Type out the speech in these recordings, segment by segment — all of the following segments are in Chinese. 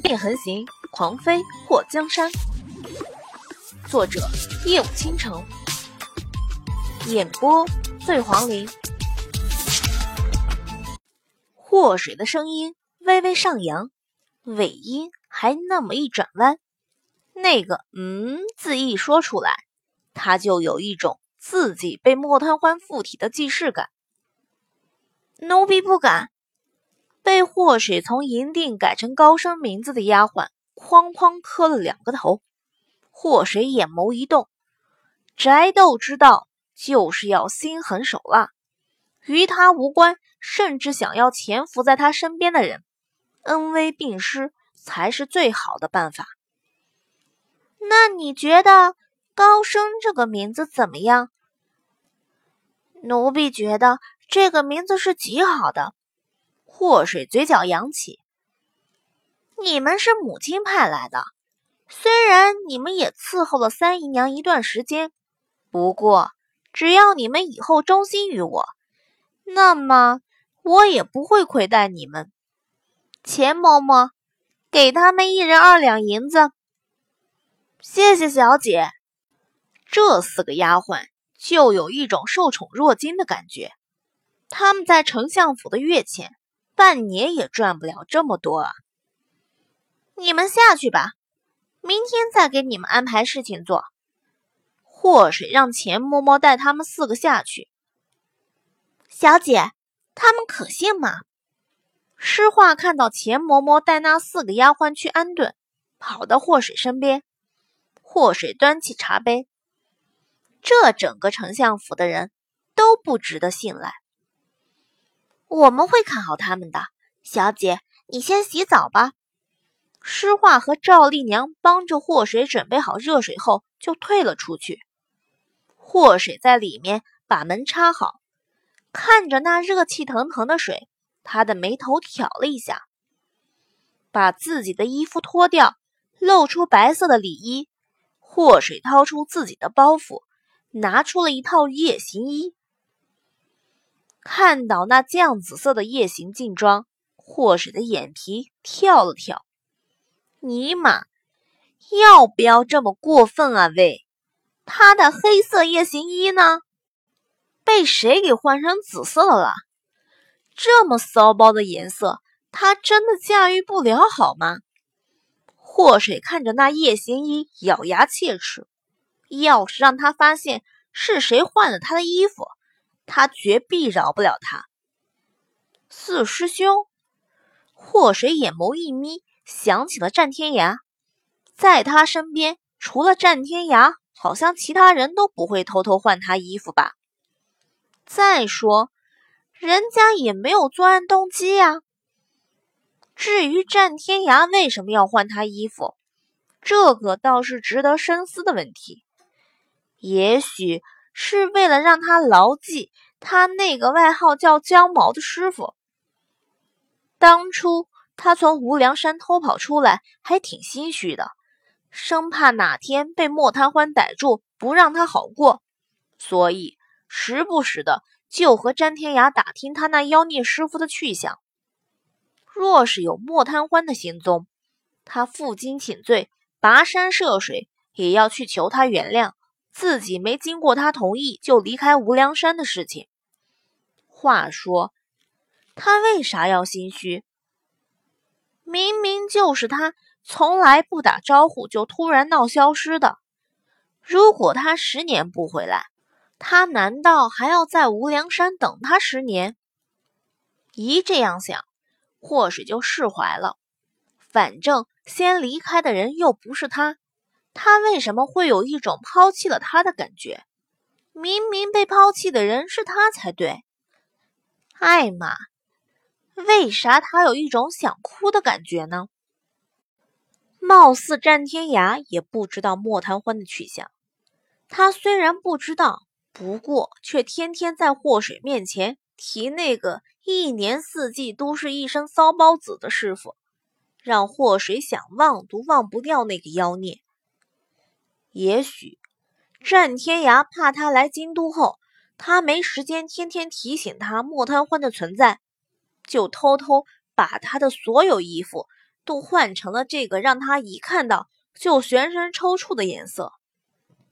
变横行，狂飞过江山。作者：夜舞倾城，演播：醉黄林。祸水的声音微微上扬，尾音还那么一转弯。那个“嗯”字一说出来，他就有一种自己被莫贪欢附体的既视感。奴婢不敢。被祸水从银锭改成高升名字的丫鬟，哐哐磕了两个头。祸水眼眸一动，宅斗之道就是要心狠手辣，与他无关，甚至想要潜伏在他身边的人，恩威并施才是最好的办法。那你觉得高升这个名字怎么样？奴婢觉得这个名字是极好的。祸水嘴角扬起，你们是母亲派来的，虽然你们也伺候了三姨娘一段时间，不过只要你们以后忠心于我，那么我也不会亏待你们。钱嬷嬷，给他们一人二两银子。谢谢小姐。这四个丫鬟就有一种受宠若惊的感觉，他们在丞相府的月钱。半年也赚不了这么多啊！你们下去吧，明天再给你们安排事情做。祸水让钱嬷嬷带他们四个下去。小姐，他们可信吗？诗画看到钱嬷嬷带那四个丫鬟去安顿，跑到祸水身边。祸水端起茶杯，这整个丞相府的人都不值得信赖。我们会看好他们的，小姐，你先洗澡吧。诗画和赵丽娘帮着祸水准备好热水后，就退了出去。祸水在里面把门插好，看着那热气腾腾的水，他的眉头挑了一下，把自己的衣服脱掉，露出白色的里衣。祸水掏出自己的包袱，拿出了一套夜行衣。看到那绛紫色的夜行劲装，祸水的眼皮跳了跳。尼玛，要不要这么过分啊？喂，他的黑色夜行衣呢？被谁给换成紫色了？这么骚包的颜色，他真的驾驭不了好吗？祸水看着那夜行衣，咬牙切齿。要是让他发现是谁换了他的衣服，他绝必饶不了他。四师兄，祸水眼眸一眯，想起了战天涯，在他身边，除了战天涯，好像其他人都不会偷偷换他衣服吧？再说，人家也没有作案动机呀。至于战天涯为什么要换他衣服，这个倒是值得深思的问题。也许。是为了让他牢记他那个外号叫姜毛的师傅。当初他从无量山偷跑出来，还挺心虚的，生怕哪天被莫贪欢逮住，不让他好过，所以时不时的就和詹天涯打听他那妖孽师傅的去向。若是有莫贪欢的行踪，他负荆请罪，跋山涉水，也要去求他原谅。自己没经过他同意就离开无量山的事情。话说，他为啥要心虚？明明就是他从来不打招呼就突然闹消失的。如果他十年不回来，他难道还要在无量山等他十年？一这样想，或许就释怀了。反正先离开的人又不是他。他为什么会有一种抛弃了他的感觉？明明被抛弃的人是他才对。艾玛，为啥他有一种想哭的感觉呢？貌似战天涯也不知道莫谈欢的去向。他虽然不知道，不过却天天在祸水面前提那个一年四季都是一身骚包子的师傅，让祸水想忘都忘不掉那个妖孽。也许战天涯怕他来京都后，他没时间天天提醒他莫贪欢的存在，就偷偷把他的所有衣服都换成了这个让他一看到就全身抽搐的颜色，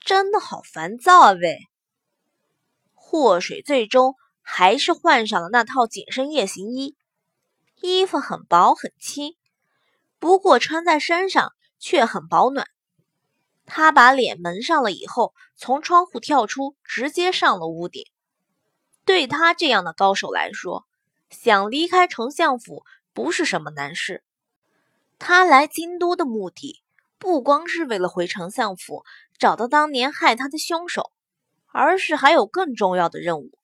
真的好烦躁啊！喂，祸水最终还是换上了那套紧身夜行衣，衣服很薄很轻，不过穿在身上却很保暖。他把脸蒙上了以后，从窗户跳出，直接上了屋顶。对他这样的高手来说，想离开丞相府不是什么难事。他来京都的目的，不光是为了回丞相府找到当年害他的凶手，而是还有更重要的任务。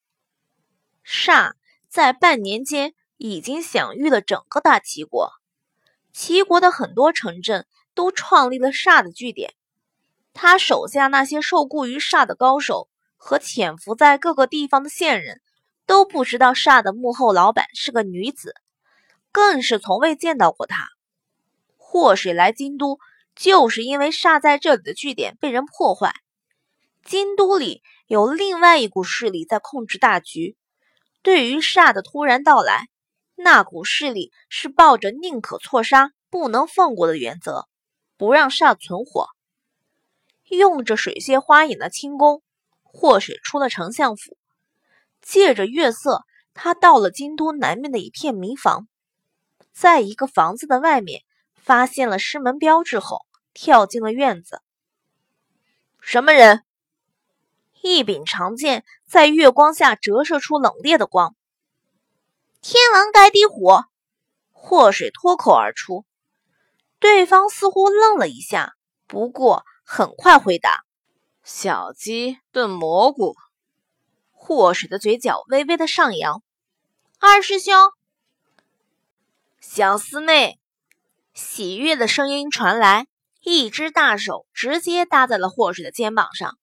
煞在半年间已经享誉了整个大齐国，齐国的很多城镇都创立了煞的据点。他手下那些受雇于煞的高手和潜伏在各个地方的线人，都不知道煞的幕后老板是个女子，更是从未见到过她。祸水来京都，就是因为煞在这里的据点被人破坏。京都里有另外一股势力在控制大局，对于煞的突然到来，那股势力是抱着宁可错杀不能放过的原则，不让煞存活。用着水榭花影的轻功，祸水出了丞相府，借着月色，他到了京都南面的一片民房，在一个房子的外面发现了师门标志后，跳进了院子。什么人？一柄长剑在月光下折射出冷冽的光。天王盖地虎，祸水脱口而出。对方似乎愣了一下，不过。很快回答：“小鸡炖蘑菇。”祸水的嘴角微微的上扬。二师兄，小师妹，喜悦的声音传来，一只大手直接搭在了祸水的肩膀上。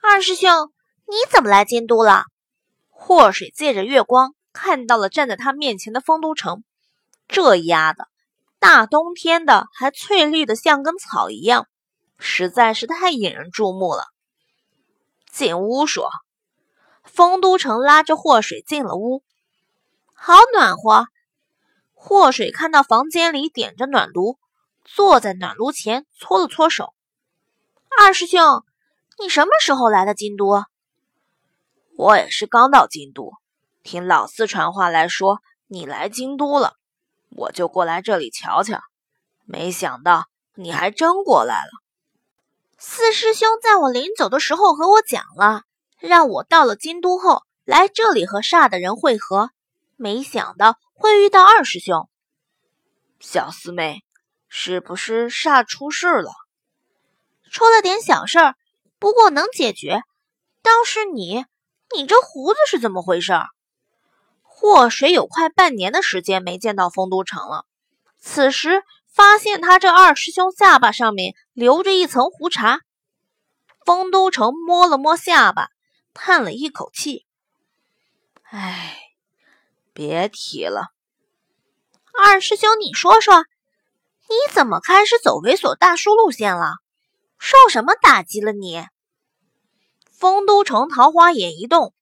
二师兄，你怎么来京都了？祸水借着月光看到了站在他面前的丰都城，这丫的，大冬天的还翠绿的像根草一样。实在是太引人注目了。进屋说，丰都城拉着祸水进了屋，好暖和。祸水看到房间里点着暖炉，坐在暖炉前搓了搓手。二师兄，你什么时候来的京都？我也是刚到京都，听老四传话来说你来京都了，我就过来这里瞧瞧。没想到你还真过来了。四师兄在我临走的时候和我讲了，让我到了京都后来这里和煞的人会合，没想到会遇到二师兄。小师妹，是不是煞出事了？出了点小事儿，不过能解决。倒是你，你这胡子是怎么回事？祸水有快半年的时间没见到丰都城了，此时。发现他这二师兄下巴上面留着一层胡茬，丰都城摸了摸下巴，叹了一口气：“哎，别提了。”二师兄，你说说，你怎么开始走猥琐大叔路线了？受什么打击了你？丰都城桃花眼一动：“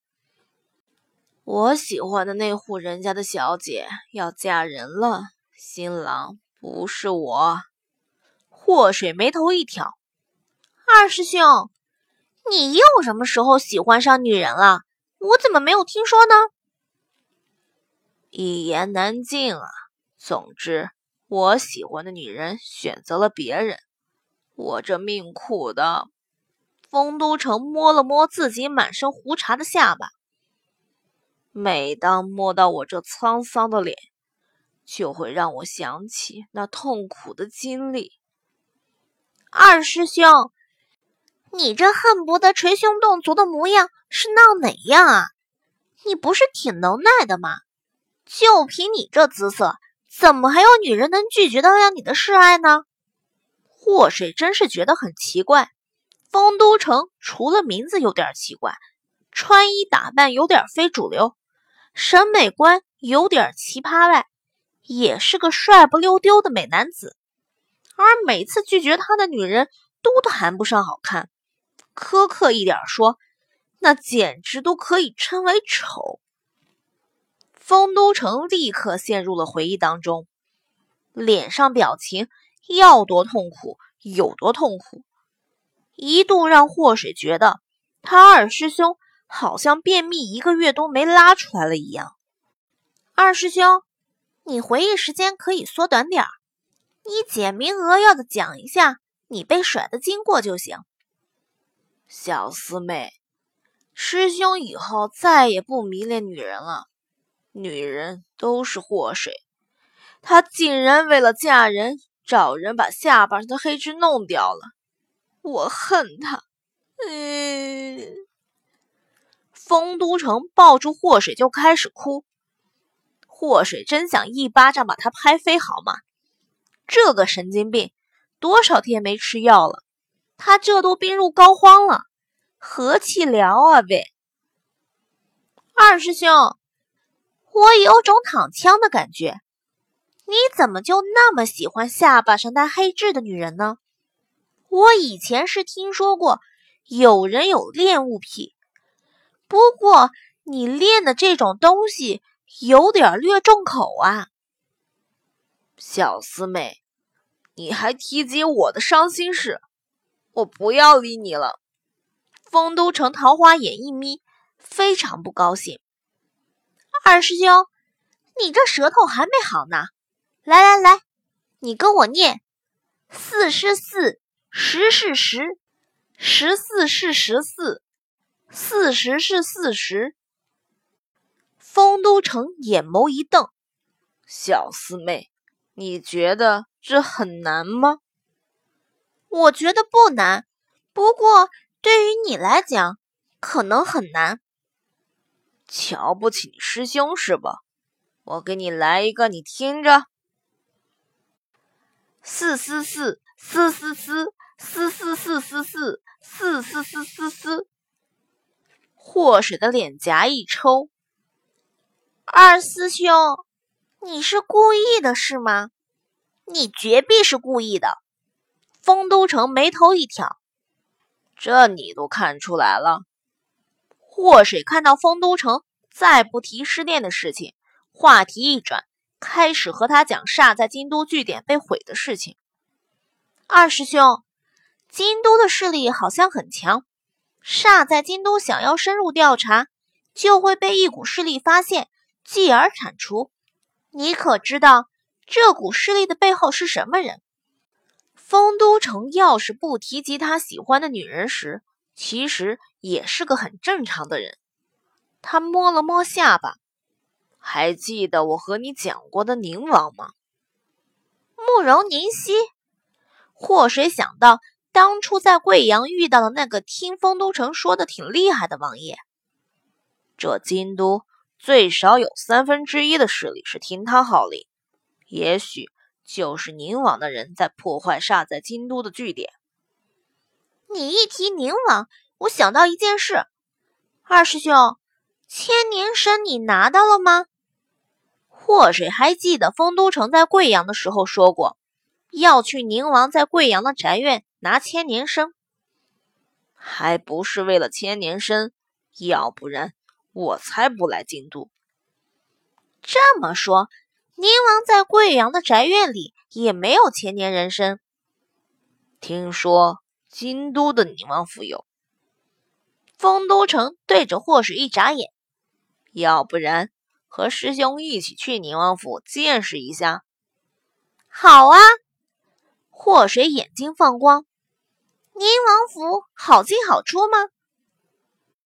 我喜欢的那户人家的小姐要嫁人了，新郎。”不是我，祸水眉头一挑。二师兄，你又什么时候喜欢上女人了？我怎么没有听说呢？一言难尽啊。总之，我喜欢的女人选择了别人，我这命苦的。丰都城摸了摸自己满身胡茬的下巴，每当摸到我这沧桑的脸。就会让我想起那痛苦的经历。二师兄，你这恨不得捶胸顿足的模样是闹哪样啊？你不是挺能耐的吗？就凭你这姿色，怎么还有女人能拒绝得了你的示爱呢？祸水真是觉得很奇怪。丰都城除了名字有点奇怪，穿衣打扮有点非主流，审美观有点奇葩外，也是个帅不溜丢的美男子，而每次拒绝他的女人都谈不上好看，苛刻一点说，那简直都可以称为丑。丰都城立刻陷入了回忆当中，脸上表情要多痛苦有多痛苦，一度让祸水觉得他二师兄好像便秘一个月都没拉出来了一样。二师兄，你回忆时间可以缩短点儿，你简明扼要的讲一下你被甩的经过就行。小师妹，师兄以后再也不迷恋女人了，女人都是祸水。他竟然为了嫁人，找人把下巴上的黑痣弄掉了，我恨他。嗯，丰都城抱住祸水就开始哭，祸水真想一巴掌把他拍飞，好吗？这个神经病，多少天没吃药了，他这都病入膏肓了，何其聊啊喂！二师兄，我有种躺枪的感觉。你怎么就那么喜欢下巴上带黑痣的女人呢？我以前是听说过有人有恋物癖，不过你练的这种东西有点略重口啊。小师妹，你还提及我的伤心事，我不要理你了。丰都城桃花眼一眯，非常不高兴。二师兄，你这舌头还没好呢。来来来，你跟我念：四是四，十是十，十四是十四，四十是四十。丰都城眼眸一瞪：“小四妹，你觉得这很难吗？”我觉得不难，不过对于你来讲，可能很难。瞧不起你师兄是吧？我给你来一个，你听着。四四四四四四四四四四四四四四四四，祸水的脸颊一抽。二师兄，你是故意的，是吗？你绝壁是故意的。丰都城眉头一挑，这你都看出来了。祸水看到丰都城再不提失恋的事情，话题一转。开始和他讲煞在京都据点被毁的事情。二师兄，京都的势力好像很强，煞在京都想要深入调查，就会被一股势力发现，继而铲除。你可知道这股势力的背后是什么人？丰都城要是不提及他喜欢的女人时，其实也是个很正常的人。他摸了摸下巴。还记得我和你讲过的宁王吗？慕容宁熙。祸水想到当初在贵阳遇到的那个听丰都城说的挺厉害的王爷。这京都最少有三分之一的势力是听他号令，也许就是宁王的人在破坏煞在京都的据点。你一提宁王，我想到一件事。二师兄，千年参你拿到了吗？祸水还记得丰都城在贵阳的时候说过，要去宁王在贵阳的宅院拿千年参，还不是为了千年参？要不然我才不来京都。这么说，宁王在贵阳的宅院里也没有千年人参？听说京都的宁王府有。丰都城对着祸水一眨眼，要不然。和师兄一起去宁王府见识一下。好啊！祸水眼睛放光。宁王府好进好出吗？